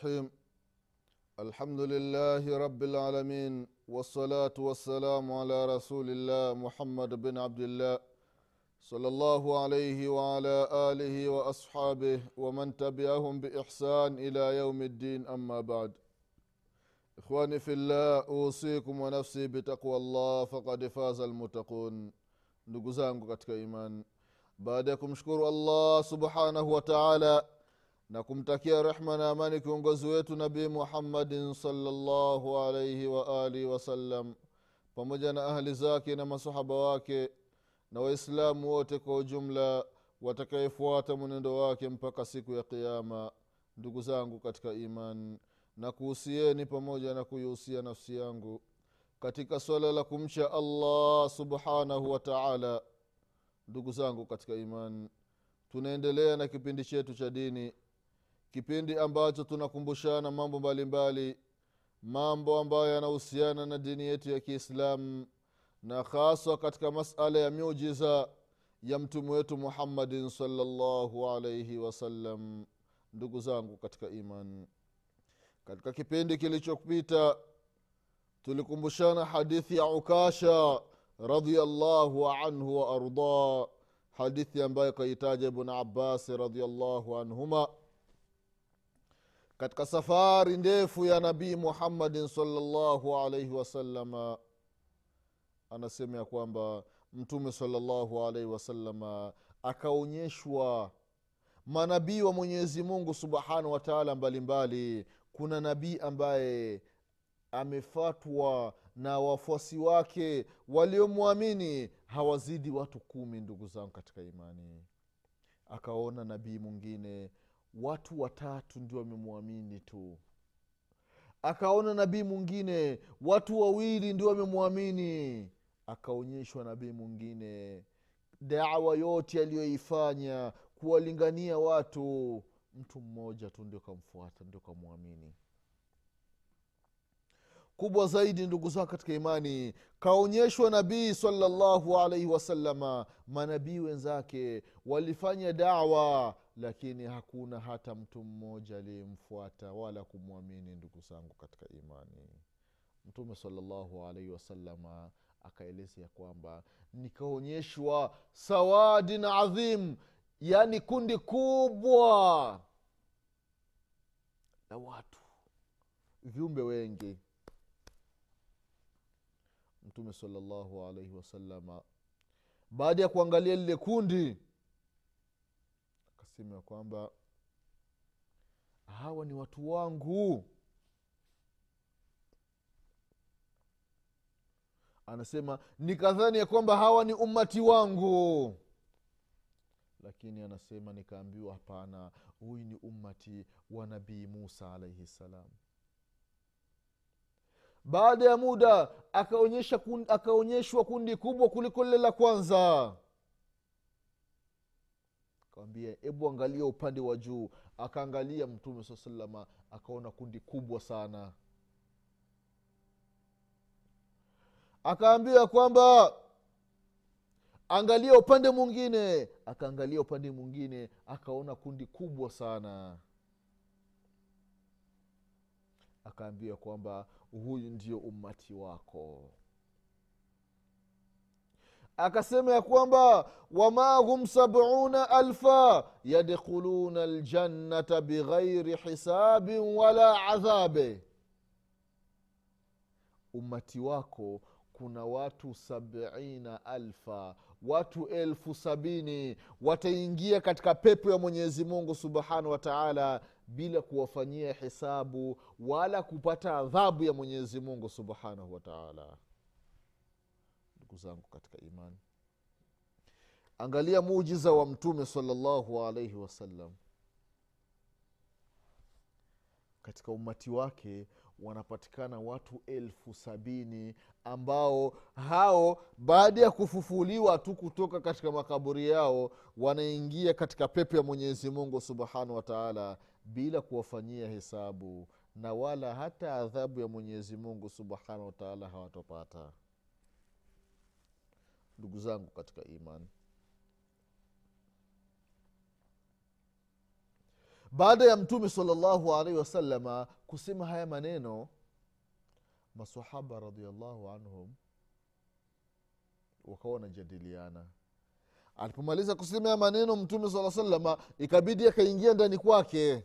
الرحيم. الحمد لله رب العالمين والصلاة والسلام على رسول الله محمد بن عبد الله صلى الله عليه وعلى آله وأصحابه ومن تبعهم بإحسان إلى يوم الدين أما بعد. إخواني في الله أوصيكم ونفسي بتقوى الله فقد فاز المتقون. iman baada ya kumshukuru allah subhanahu wa taala na kumtakia rehma na amani kiongozi wetu nabii muhammadin salllahu alaihi waalihi wasallam pamoja na ahli zake na masahaba wake na waislamu wote kwa ujumla watakayefuata mwenendo wake mpaka siku ya qiama ndugu zangu katika iman na kuhusieni pamoja na kuihusia nafsi yangu katika swala la kumcha allah subhanahu wa taala. Ndugu zangu katika iman tunaendelea na kipindi chetu cha dini kipindi ambacho tunakumbushana mambo mbalimbali mambo ambayo yanahusiana na dini yetu ya kiislamu na haswa katika masala ya miujiza ya mtume wetu muhammadin salllahu alaihi wasallam ndugu zangu katika iman katika kipindi kilichopita tulikumbushana hadithi ya ukasha radiallahu anhu wa ardah hadithi ambayo kaitaja ibnu abbasi radiallahu anhuma katika safari ndefu ya nabii muhammadin salllahu alaihi wasalama anasema ya kwamba mtume salllahu alaihi wasalama akaonyeshwa manabii wa mwenyezi mungu subhanahu wataala mbalimbali. Kuna nabii ambaye amefatwa na wafuasi wake waliomwamini. Hawazidi watu kumi ndugu zangu katika imani. Akaona nabii mwingine watu watatu ndio wamemwamini tu. Akaona nabii mwingine watu wawili ndio wamemwamini. Akaonyeshwa nabii mwingine. Dawa yote aliyoifanya kuwalingania watu mtu mmoja tu ndio kamfuata ndio kamwamini. Kubwa zaidi ndugu zao katika imani kaonyeshwa nabii salallahu alaihi wasalama manabii wenzake walifanya dawa lakini hakuna hata mtu mmoja aliyemfuata wala kumwamini ndugu zangu katika imani. Mtume salallahu alaihi wasalama akaeleza ya kwamba nikaonyeshwa sawadin adhim yaani kundi kubwa la watu viumbe wengi. Mtume salallahu alaihi wasalama baada ya kuangalia lile kundi akasema ya kwamba hawa ni watu wangu. Anasema nikadhani ya kwamba hawa ni ummati wangu. Lakini anasema nikaambiwa hapana huyu ni ummati wa nabii musa alaihi ssalam baada ya muda akaonyeshwa kundi kubwa kuliko lile la kwanza akawambia hebu angalia upande wa juu. Akaangalia mtume saa salama akaona kundi kubwa sana. Akaambia kwamba angalia upande mwingine. Akaangalia upande mwingine akaona kundi kubwa sana. Akaambia kwamba huyu ndio ummati wako akasema ya kwamba wama hum sabuna alfa yadkhuluna ljannata bighairi hisabin wala adhabe. Ummati wako kuna watu sabina alfa watu elfu sabini wataingia katika pepo ya mwenyezi mungu subhanahu wa taala bila kuwafanyia hisabu wala kupata adhabu ya mwenyezi mungu subhanahu wa taala ndugu zangu katika imani. Angalia muujiza wa mtume salallahu alaihi wasallam katika umati wake wanapatikana watu elfu sabini ambao hao baada ya kufufuliwa tu kutoka katika makaburi yao wanaingia katika pepo ya mwenyezi mungu subhanahu wa taala bila kuwafanyia hesabu na wala hata adhabu ya mwenyezi mungu subhanahu wa taala hawatopata ndugu zangu katika imani. Baada ya mtume salllahu alaihi wasalama kusema haya maneno masahaba radiallahu anhum wakawa wanajadiliana alipomaliza kusema haya maneno mtume saa salama ikabidi akaingia ndani kwake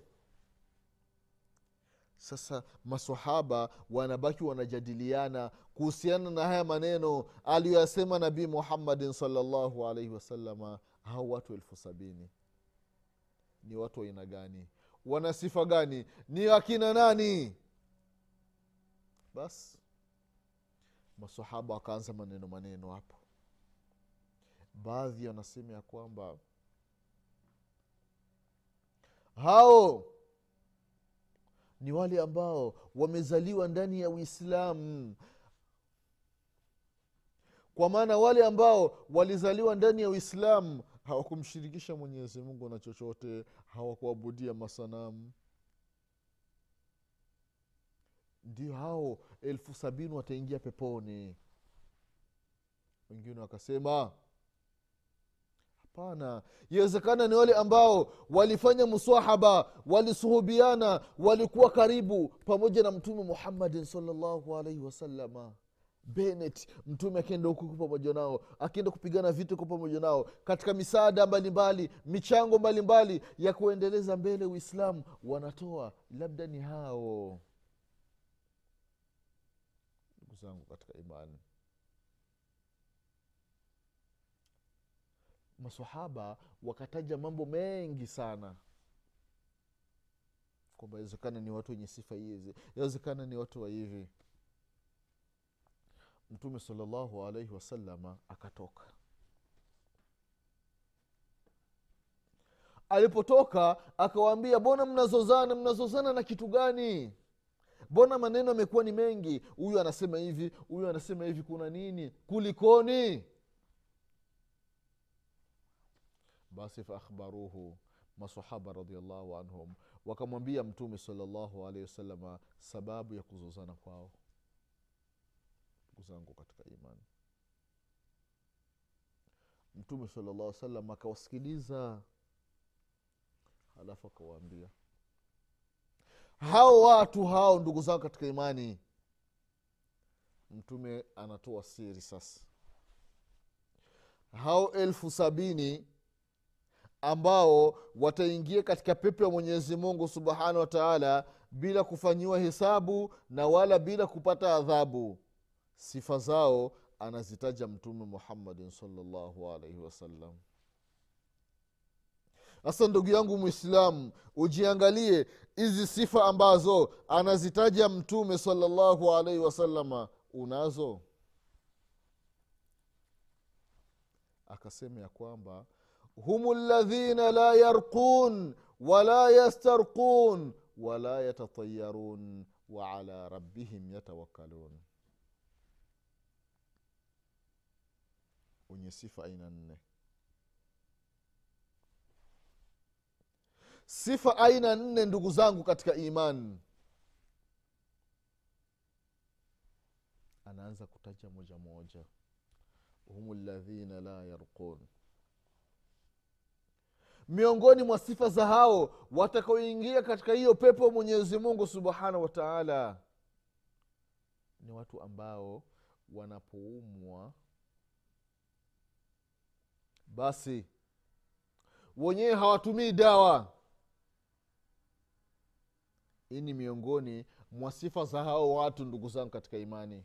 sasa masahaba wanabaki wanajadiliana kuhusiana na haya maneno aliyoyasema nabii muhammadin salllahu alaihi wasalama hao watu elfu sabini. Ni watu wa aina gani? Wana sifa gani? Ni akina nani? Basi masahaba wakaanza maneno maneno hapo. Baadhi wanasema ya kwamba hao ni wale ambao wamezaliwa ndani ya uislamu. Kwa maana wale ambao walizaliwa ndani ya uislamu hawakumshirikisha mwenyezi mungu na chochote hawakuabudia masanamu. Ndio hao elfu sabini wataingia peponi. Wengine wakasema hapana. Iwezekana ni wale ambao walifanya musahaba walisuhubiana walikuwa karibu pamoja na mtume muhammadin salllahu alaihi wasalama benet mtume akienda huku pamoja nao akienda kupigana vitu kwa pamoja nao katika misaada mbalimbali michango mbalimbali ya kuendeleza mbele uislamu wanatoa labda ni hao. Ndugu zangu katika imani masahaba wakataja mambo mengi sana. Kwamba inawezekana ni watu wenye sifa hizi inawezekana ni watu wa hivi. Mtume salllahu alaihi wasalama akatoka. Alipotoka akawaambia mbona mnazozana mnazozana na kitu gani? Mbona maneno amekuwa ni mengi? Huyu anasema hivi huyu anasema hivi kuna nini? Kulikoni basi faakhbaruhu masahaba radiallahu anhum wakamwambia mtume salllahu alehi wasalama sababu ya kuzozana kwao. Ndugu zangu katika imani. Mtume sala llah salam akawasikiliza. Halafu akawaambia hao watu hao ndugu zangu katika imani mtume anatoa siri sasa. Hao elfu sabini ambao wataingia katika pepo ya mwenyezi mungu subhanahu wa taala bila kufanyiwa hesabu na wala bila kupata adhabu. Sifa zao anazitaja mtume muhammadin salllahu alaihi wasallam sasa ndugu yangu mwislamu ujiangalie hizi sifa ambazo anazitaja mtume salllahu alaihi wasalama unazo? Akasema ya kwamba hum ladhina la yarqun wala yastarqun wala yatatayarun waala rabbihim yatawakkalun. Wenye sifa aina nne. Sifa aina nne ndugu zangu katika imani anaanza kutaja moja moja. Hum ladhina la yarqun miongoni mwa sifa za hao watakaoingia katika hiyo pepo mwenyezi mungu subhanahu wa taala. Ni watu ambao wanapoumwa basi wenyewe hawatumii dawa. Hii ni miongoni mwa sifa za hao watu ndugu zangu katika imani.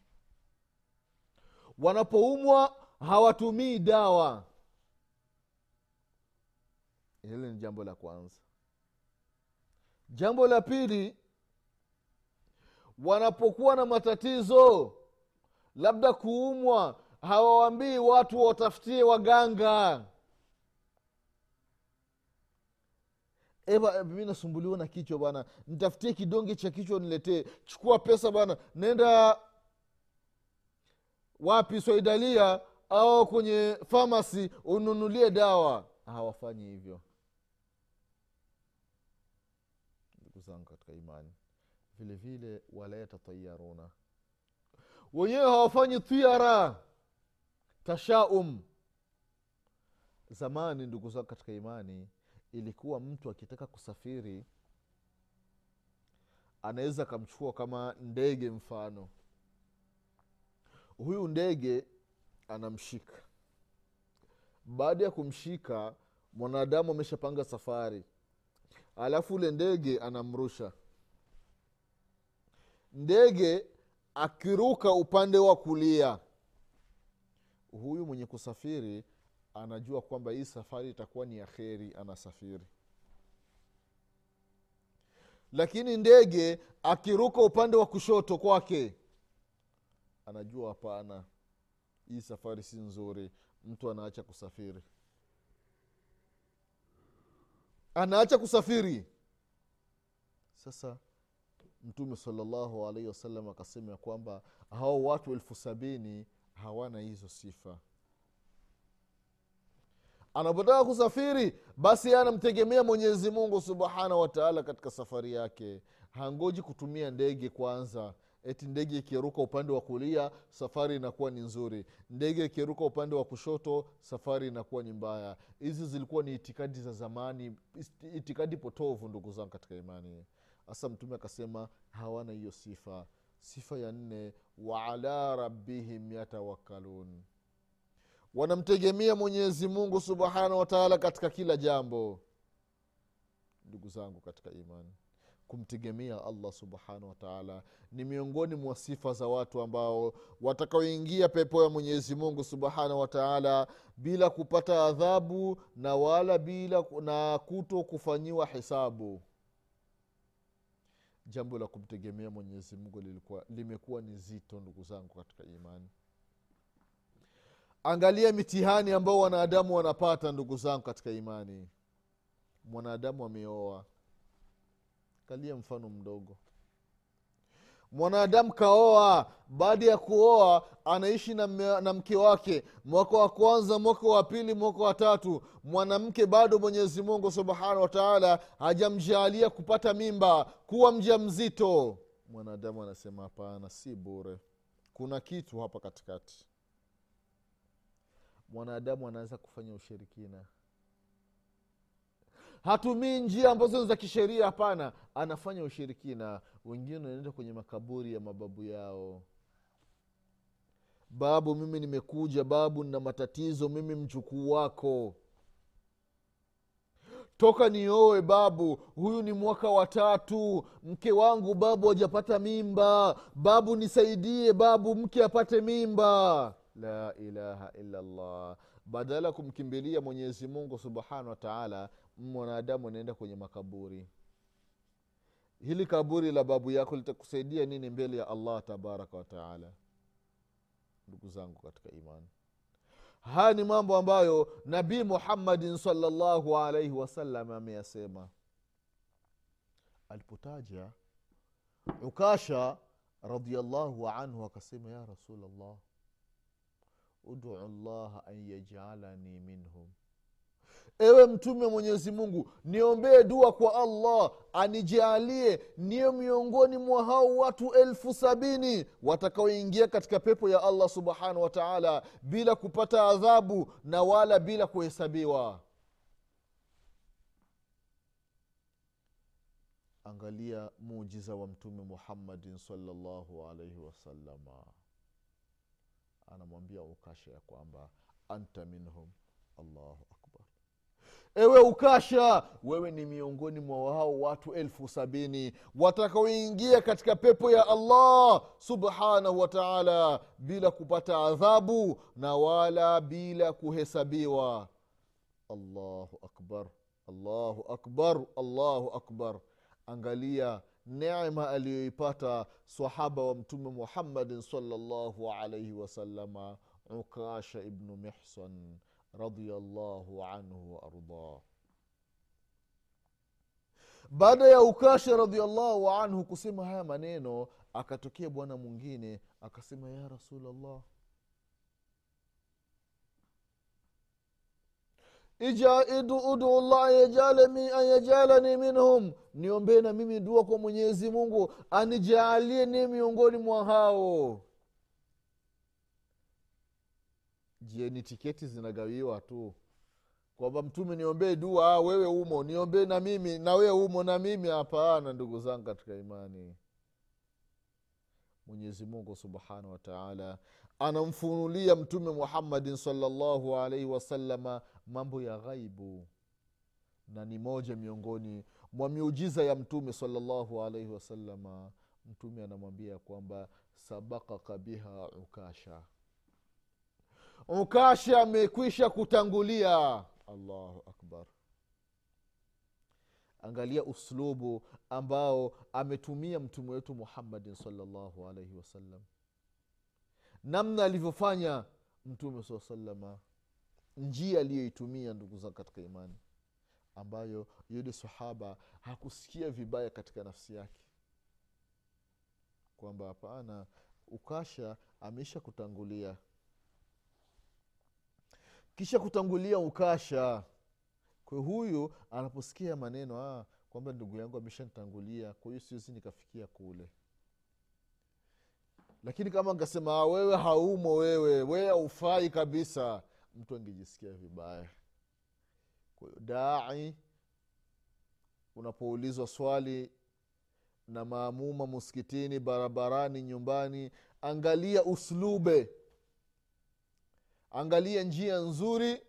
Wanapoumwa hawatumii dawa hili ni jambo la kwanza. Jambo la pili wanapokuwa na matatizo labda kuumwa hawawambii watu watafutie waganga. Mi nasumbuliwa na kichwa bana nitafutie kidonge cha kichwa niletee. Chukua pesa bana nenda wapi swaidalia au kwenye famasi ununulie dawa. Hawafanyi hivyo ndugu zangu katika imani. Vile vile wala wenyewe hawafanyi tiara. Tashaum. Zamani ndugu zangu katika imani ilikuwa mtu akitaka kusafiri anaweza akamchukua kama ndege mfano. Huyu ndege anamshika. Baada ya kumshika mwanadamu ameshapanga safari alafu ule ndege anamrusha. Ndege akiruka upande wa kulia. Huyu mwenye kusafiri anajua kwamba hii safari itakuwa ni ya kheri anasafiri. Lakini ndege akiruka upande wa kushoto kwake anajua hapana hii safari si nzuri mtu anaacha kusafiri anaacha kusafiri. Sasa mtume salallahu alaihi wasallam akasema ya kwamba hao watu elfu sabini hawana hizo sifa. Anapotaka kusafiri basi anamtegemea mwenyezi mungu subhanahu wataala katika safari yake. Hangoji kutumia ndege kwanza eti ndege ikiruka upande wa kulia safari inakuwa ni nzuri. Ndege ikiruka upande wa kushoto safari inakuwa ni mbaya. Hizi zilikuwa ni itikadi za zamani itikadi potovu ndugu zangu katika imani. Hasa mtume akasema hawana hiyo sifa. Sifa ya nne waala rabbihim yatawakalun wanamtegemea mwenyezi mungu subhanahu wataala katika kila jambo. Ndugu zangu katika imani kumtegemea allah subhanahu wataala ni miongoni mwa sifa za watu ambao watakaoingia pepo ya mwenyezi mungu subhanahu wataala bila kupata adhabu na wala bila na kuto kufanyiwa hisabu. Jambo la kumtegemea mwenyezi mungu lilikuwa limekuwa ni zito ndugu zangu katika imani. Angalia mitihani ambao wanadamu wanapata ndugu zangu katika imani. Mwanadamu ameoa angalia mfano mdogo. Mwanadamu kaoa baada ya kuoa anaishi na, na mke wake. Mwaka wa kwanza mwaka wa pili mwaka wa tatu mwanamke bado mwenyezi mungu subhanahu wataala hajamjaalia kupata mimba kuwa mja mzito mwanadamu anasema hapana si bure. Kuna kitu hapa katikati. Mwanadamu anaweza kufanya ushirikina hatumii njia ambazo za kisheria hapana. Anafanya ushirikina. Wengine wanaenda kwenye makaburi ya mababu yao. Babu mimi nimekuja. Babu nina matatizo. Mimi mchukuu wako. Toka nioe babu. Huyu ni mwaka wa tatu. Mke wangu babu hajapata mimba. Babu nisaidie. Babu mke apate mimba. La ilaha illallah. Badala ya kumkimbilia mwenyezi mungu subhanahu wa taala mwanadamu anaenda kwenye makaburi. Hili kaburi la babu yako litakusaidia nini mbele ya allah tabaraka wataala ndugu zangu katika imani. Haya ni mambo ambayo nabii muhammadin salllahu alaihi wasallam ameyasema. Alipotaja ukasha radiallahu anhu akasema ya rasulllah udu llaha an yajalani minhum ewe mtume wa mwenyezi mungu niombee dua kwa allah anijaalie niyo miongoni mwa hao watu elfu sabini watakaoingia katika pepo ya allah subhanahu wataala bila kupata adhabu na wala bila kuhesabiwa. Angalia muujiza wa mtume muhammadin salllahu alaihi wasalama anamwambia ukasha ya kwamba anta minhum allahu akbar ewe ukasha wewe ni miongoni mwa hao watu elfu sabini watakaoingia katika pepo ya allah subhanahu wa taala bila kupata adhabu na wala bila kuhesabiwa. Allahu akbar allahu akbar allahu akbar. Angalia nema aliyoipata sahaba wa mtume muhammadin salllahu alaihi wasalama ukasha ibnu mihsan radiallahu anhu waardah baada ya ukasha radiallahu anhu kusema haya maneno akatokea bwana mwingine akasema ya rasulllah udu llah an yajalani minhum. Niombee na mimi dua kwa mwenyezi mungu anijaalie ni miongoni mwa hao je ni tiketi zinagawiwa tu? Kwamba mtume niombee dua ah, wewe umo niombee na mimi na wewe umo na mimi. Hapana ndugu zangu katika imani. Mwenyezi mungu subhanahu wataala anamfunulia mtume muhammadin salllahu alaihi wasalama mambo ya ghaibu na ni moja miongoni mwa miujiza ya mtume salllahu alaihi wasalama mtume anamwambia kwamba sabakaka biha ukasha ukasha amekwisha kutangulia. Allahu akbar. Angalia uslubu ambao ametumia mtume wetu muhammadin salllahu alaihi wasallam namna alivyofanya mtume saa salama njia aliyoitumia ndugu zangu katika imani ambayo yule sahaba hakusikia vibaya katika nafsi yake. Kwamba hapana ukasha ameisha kutangulia kisha kutangulia ukasha. Kwa huyu anaposikia maneno ah, kwamba ndugu yangu ameshanitangulia kwa hiyo siwezi nikafikia kule. Lakini kama nkasema ah, wewe haumo wewe wewe haufai kabisa mtu angejisikia vibaya. Kwa dai unapoulizwa swali na maamuma muskitini barabarani nyumbani angalia uslube angalia njia nzuri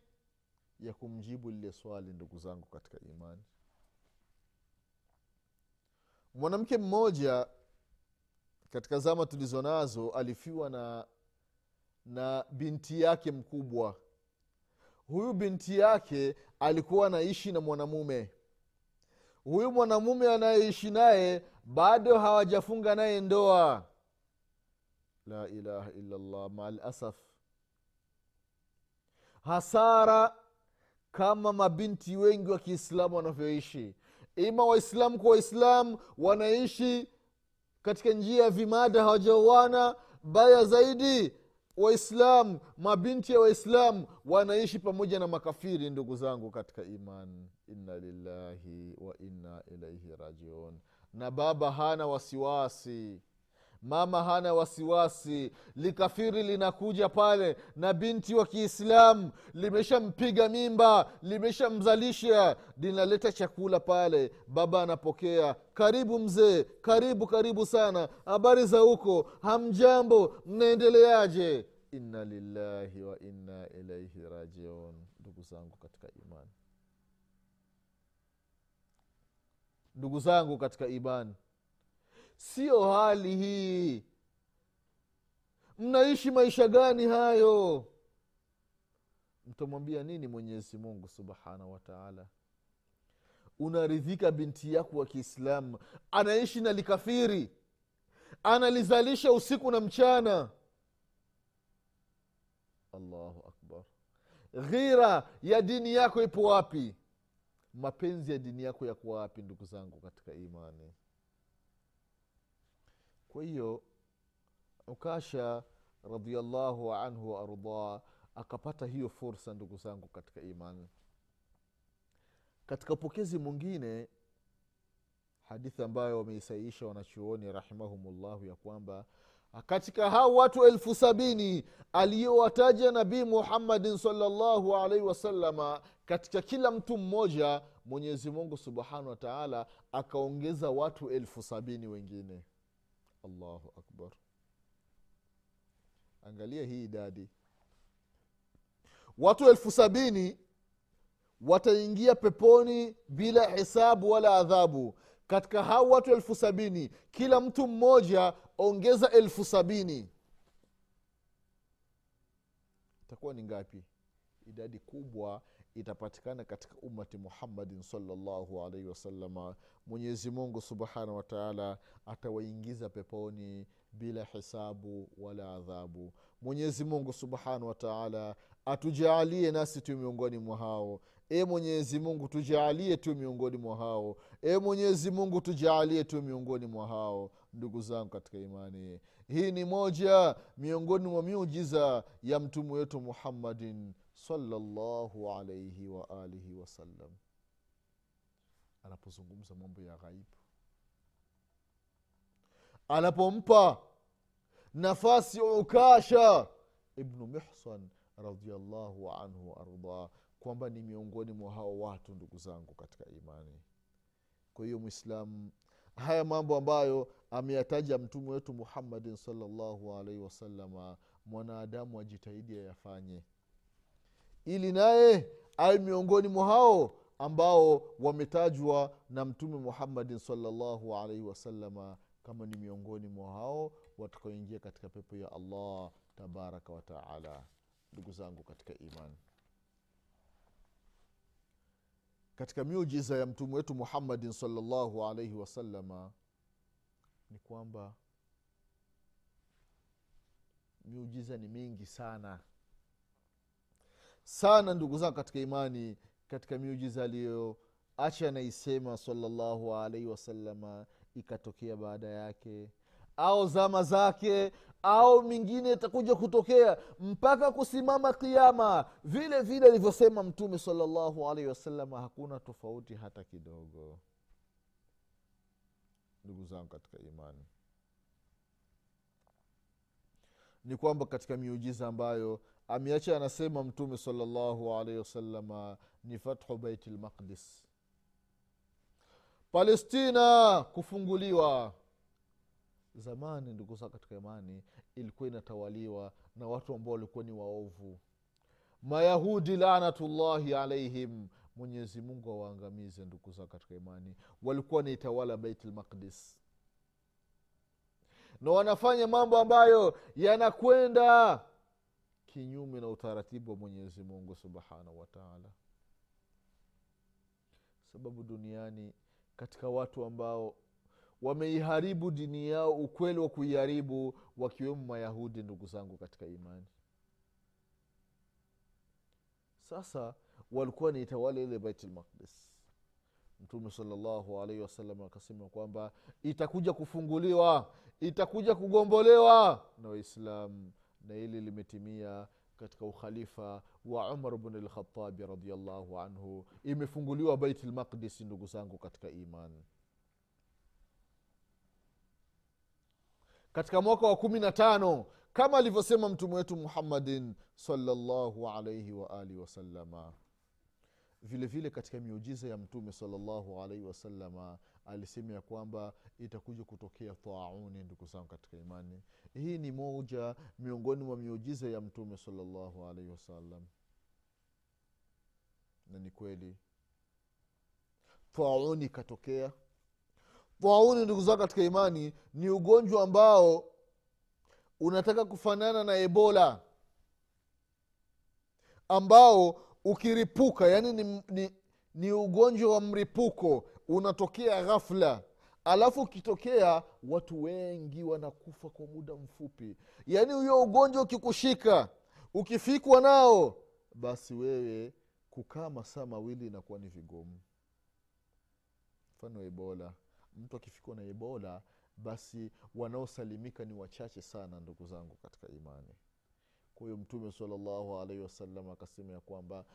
ya kumjibu lile swali ndugu zangu katika imani. Mwanamke mmoja katika zama tulizo nazo alifiwa na na binti yake mkubwa. Huyu binti yake alikuwa anaishi na mwanamume. Huyu mwanamume anayeishi naye bado hawajafunga naye ndoa. La ilaha illallah maalasaf hasara kama mabinti wengi wa kiislamu wanavyoishi. Ima waislamu kwa waislamu wanaishi katika njia ya vimada hawajaoana. Baya zaidi waislamu mabinti ya waislamu wanaishi pamoja na makafiri ndugu zangu katika iman. Inna lillahi wa inna ilaihi rajiun. Na baba hana wasiwasi mama hana wasiwasi. Likafiri linakuja pale na binti wa kiislamu. Limeshampiga mimba limeshamzalisha. Linaleta chakula pale. Baba anapokea. Karibu mzee karibu karibu sana. Habari za huko? Hamjambo mnaendeleaje? Inna lillahi wa inna ilaihi rajiun. Ndugu zangu katika imani ndugu zangu katika imani sio hali hii. Mnaishi maisha gani hayo? Mtamwambia nini mwenyezi mungu subhanahu wataala unaridhika binti yako wa kiislamu anaishi na likafiri analizalisha usiku na mchana. Allahu akbar. Ghira ya dini yako ipo wapi? Mapenzi ya dini yako yako wapi ndugu zangu katika imani kwa hiyo ukasha radiallahu anhu waardah akapata hiyo fursa ndugu zangu katika imani katika upokezi mwingine hadithi ambayo wameisaisha wanachuoni rahimahumullahu ya kwamba katika hao watu elfu sabini aliyowataja nabii muhammadin salllahu alaihi wasalama katika kila mtu mmoja mwenyezi mungu subhanahu wa taala akaongeza watu elfu sabini wengine allahu akbar. Angalia hii idadi. Watu elfu sabini wataingia peponi bila hisabu wala adhabu. Katika hao watu elfu sabini kila mtu mmoja ongeza elfu sabini. Itakuwa ni ngapi? Idadi kubwa itapatikana katika ummati muhammadin salllahu alaihi wasalama mwenyezi mungu subhanahu wataala atawaingiza peponi bila hisabu wala adhabu. Mwenyezi mungu subhanahu wataala atujaalie nasi tu miongoni mwa hao. E mwenyezi mungu tujaalie tu miongoni mwa hao. E mwenyezi mungu tujaalie tu miongoni mwa hao ndugu zangu katika imani. Hii ni moja miongoni mwa miujiza ya mtume wetu muhammadin waalihi wasallam anapozungumza mambo ya ghaibu. Anapompa nafasi ukasha ibnu mihsan radiallahu anhu waardah kwamba ni miongoni mwa hao watu ndugu zangu katika imani. Kwa hiyo mwislamu haya mambo ambayo ameyataja mtume wetu muhammadin salllahu alaihi wasalama mwanadamu ajitahidi ayafanye ili naye awe miongoni mwa hao ambao wametajwa na mtume muhammadin salllahu alaihi wasalama kama ni miongoni mwa hao watakaoingia katika pepo ya allah tabaraka wataala ndugu zangu katika imani katika miujiza ya mtume wetu muhammadin salllahu alaihi wasalama ni kwamba miujiza ni mingi sana sana ndugu zangu katika imani katika miujiza aliyoacha anaisema salllahu alaihi wasalama ikatokea baada yake. Au zama zake au mingine itakuja kutokea mpaka kusimama kiama vile vile alivyosema mtume salllahu alaihi wasalama hakuna tofauti hata kidogo. Ndugu zangu katika imani. Ni kwamba katika miujiza ambayo ameacha anasema mtume salallahu alaihi wasalama ni fathu baiti lmaqdis palestina kufunguliwa. Zamani ndugu zao katika imani ilikuwa inatawaliwa na watu ambao walikuwa ni waovu. Mayahudi lanatullahi alaihim mwenyezi mungu awaangamize ndugu zao katika imani. Walikuwa wanaitawala beit lmaqdis na wanafanya mambo ambayo yanakwenda kinyume na utaratibu wa mwenyezi mungu subhanahu wataala sababu duniani katika watu ambao wameiharibu dini yao ukweli wa kuiharibu wakiwemo mayahudi ndugu zangu katika imani. Sasa walikuwa ni itawala ile baitlmaqdis mtume salllahu alaihi wasallam akasema kwamba itakuja kufunguliwa itakuja kugombolewa. Na waislamu na hili limetimia katika ukhalifa wa umar bn lkhatabi radiallahu anhu. Imefunguliwa bait lmaqdisi ndugu zangu katika imani katika mwaka wa kumi na tano kama alivyosema mtume wetu muhammadin salllahu alaihi waalihi wasalama vile vile katika miujiza ya mtume salllahu alaihi wasalama alisema ya kwamba itakuja kutokea thauni ndugu zangu katika imani. Hii ni moja miongoni mwa miujiza ya mtume salllahu alaihi wasallam. Na ni kweli thauni ikatokea. Thauni ndugu zangu katika imani ni ugonjwa ambao unataka kufanana na ebola ambao ukiripuka yani ni, ni, ni ugonjwa wa mripuko unatokea ghafla. Alafu ukitokea watu wengi wanakufa kwa muda mfupi. Yaani huyo ugonjwa ukikushika ukifikwa nao basi wewe kukaa masaa mawili inakuwa ni vigumu. Mfano ebola. Mtu akifikwa na ebola basi wanaosalimika ni wachache sana ndugu zangu katika imani. Kwa hiyo mtume salllahu alaihi wasallam akasema ya kwamba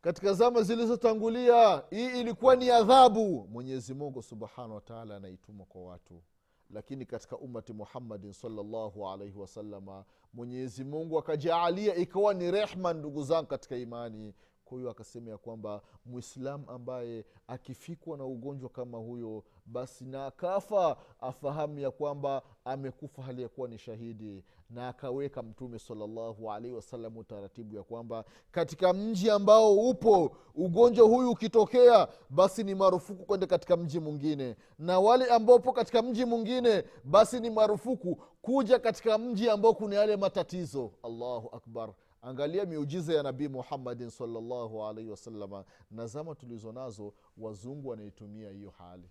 katika zama zilizotangulia hii ilikuwa ni adhabu. Mwenyezi mungu subhanahu wataala anaituma kwa watu. Lakini katika ummati muhammadin salllahu alaihi wasalama mwenyezi mungu akajaalia ikawa ni rehma ndugu zangu katika imani. Kwa hiyo akasema ya kwamba mwislamu ambaye akifikwa na ugonjwa kama huyo basi na akafa afahamu ya kwamba amekufa hali ya kuwa ni shahidi. Na akaweka mtume salallahu alaihi wasallam utaratibu ya kwamba katika mji ambao upo ugonjwa huyu ukitokea basi ni marufuku kwenda katika mji mwingine. Na wale ambao po katika mji mwingine basi ni marufuku kuja katika mji ambao kuna yale matatizo. Allahu akbar. Angalia miujiza ya nabii muhammadin salllahu alaihi wasalama na zama tulizo nazo wazungu wanaitumia hiyo hali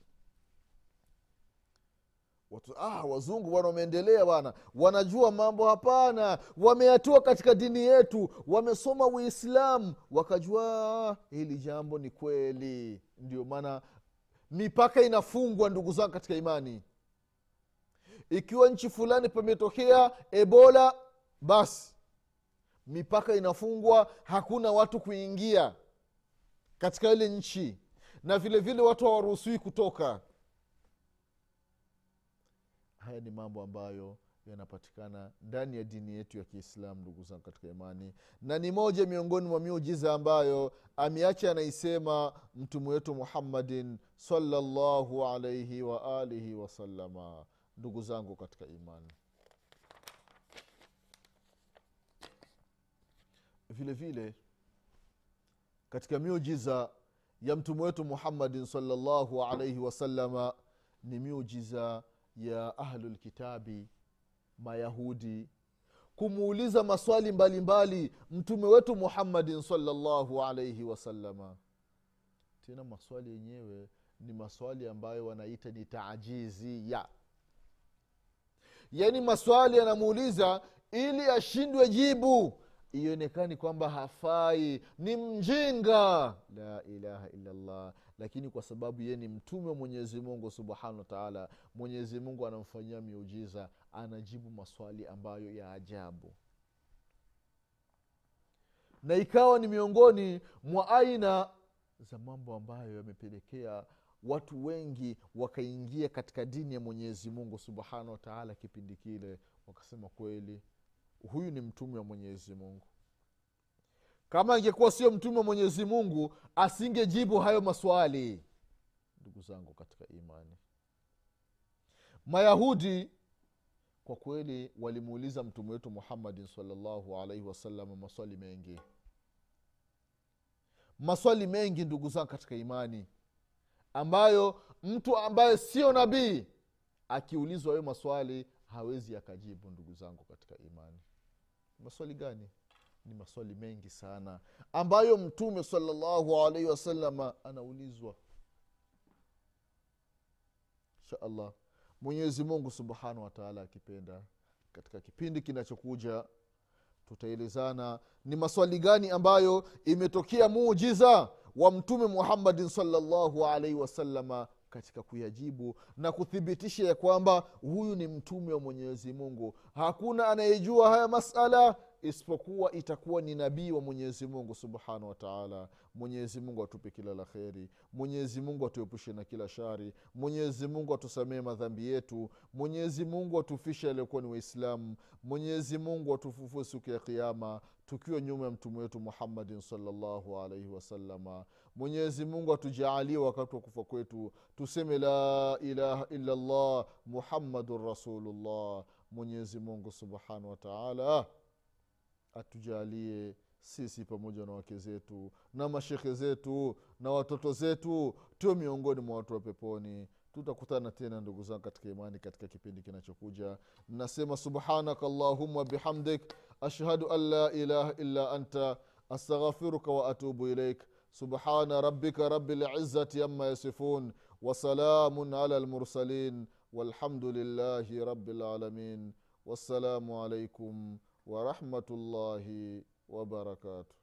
watu ah, wazungu bwana wameendelea bwana. Wanajua mambo hapana. Wameyatua katika dini yetu. Wamesoma uislamu. Wakajua ah, hili jambo ni kweli. Ndio maana mipaka inafungwa ndugu zangu katika imani. Ikiwa nchi fulani pametokea ebola basi mipaka inafungwa hakuna watu kuingia katika ile nchi. Na vile vile watu hawaruhusiwi kutoka haya ni mambo ambayo yanapatikana ndani ya dini yetu ya kiislamu ndugu zangu katika imani. Na ni moja miongoni mwa miujiza ambayo ameacha anaisema mtume wetu muhammadin salllahu alaihi waalihi wasalama ndugu zangu katika imani. Vile vile katika miujiza ya mtume wetu muhammadin salllahu alaihi wasalama ni miujiza ya ahlulkitabi mayahudi. Kumuuliza maswali mbalimbali mbali, mtume wetu muhammadin salllahu alaihi wasalama tena maswali yenyewe ni maswali ambayo wanaita ni taajizia yaani maswali yanamuuliza ili ashindwe jibu ionekani kwamba hafai ni mjinga. La ilaha illallah lakini kwa sababu ye ni mtume wa mwenyezi mungu subhanahu wataala mwenyezi mungu anamfanyia miujiza anajibu maswali ambayo ya ajabu. Na ikawa ni miongoni mwa aina za mambo ambayo yamepelekea watu wengi wakaingia katika dini ya mwenyezi mungu subhanahu wataala kipindi kile wakasema kweli huyu ni mtume wa mwenyezi mungu kama ingekuwa sio mtume wa mwenyezi mungu asingejibu hayo maswali. Ndugu zangu katika imani mayahudi kwa kweli walimuuliza mtume wetu muhammadin salllahu alaihi wasallam maswali mengi. Maswali mengi ndugu zangu katika imani ambayo mtu ambaye sio nabii akiulizwa hayo maswali hawezi akajibu ndugu zangu katika imani. Maswali gani ni maswali mengi sana. Ambayo mtume salallahu alaihi wasalama anaulizwa. Insha allah. Mwenyezi mungu subhanahu wataala akipenda katika kipindi kinachokuja tutaelezana ni maswali gani ambayo imetokea muujiza wa mtume muhammadin salllahu alaihi wasalama katika kuyajibu na kuthibitisha ya kwamba huyu ni mtume wa mwenyezi mungu. Hakuna anayejua haya masala isipokuwa itakuwa ni nabii wa mwenyezi mungu subhanahu wataala mwenyezi mungu atupe kila la kheri. Mwenyezi mungu atuepushe na kila shari. Mwenyezi mungu atusamee madhambi yetu. Mwenyezi mungu atufishe aliyokuwa ni waislamu. Mwenyezi mungu atufufue siku ya kiama tukiwa nyuma ya mtume wetu muhammadin salllahu alaihi wasalama mwenyezi mungu atujaalie wakati wa kufa kwetu. Tuseme la ilaha illa llah muhammadun rasulullah. Mwenyezi mungu subhanahu wataala atujalie sisi pamoja na wake zetu na mashekhe zetu na watoto zetu tuwe miongoni mwa watu wa peponi tutakutana tena ndugu zangu katika imani katika kipindi kinachokuja nasema subhanaka allahumma bihamdik ashhadu an la ilaha illa anta astaghfiruka wa atubu ilaik subhana rabbika rabi lizati ama yasifun wasalamun ala lmursalin والحمد لله رب العالمين والسلام عليكم ورحمة الله وبركاته.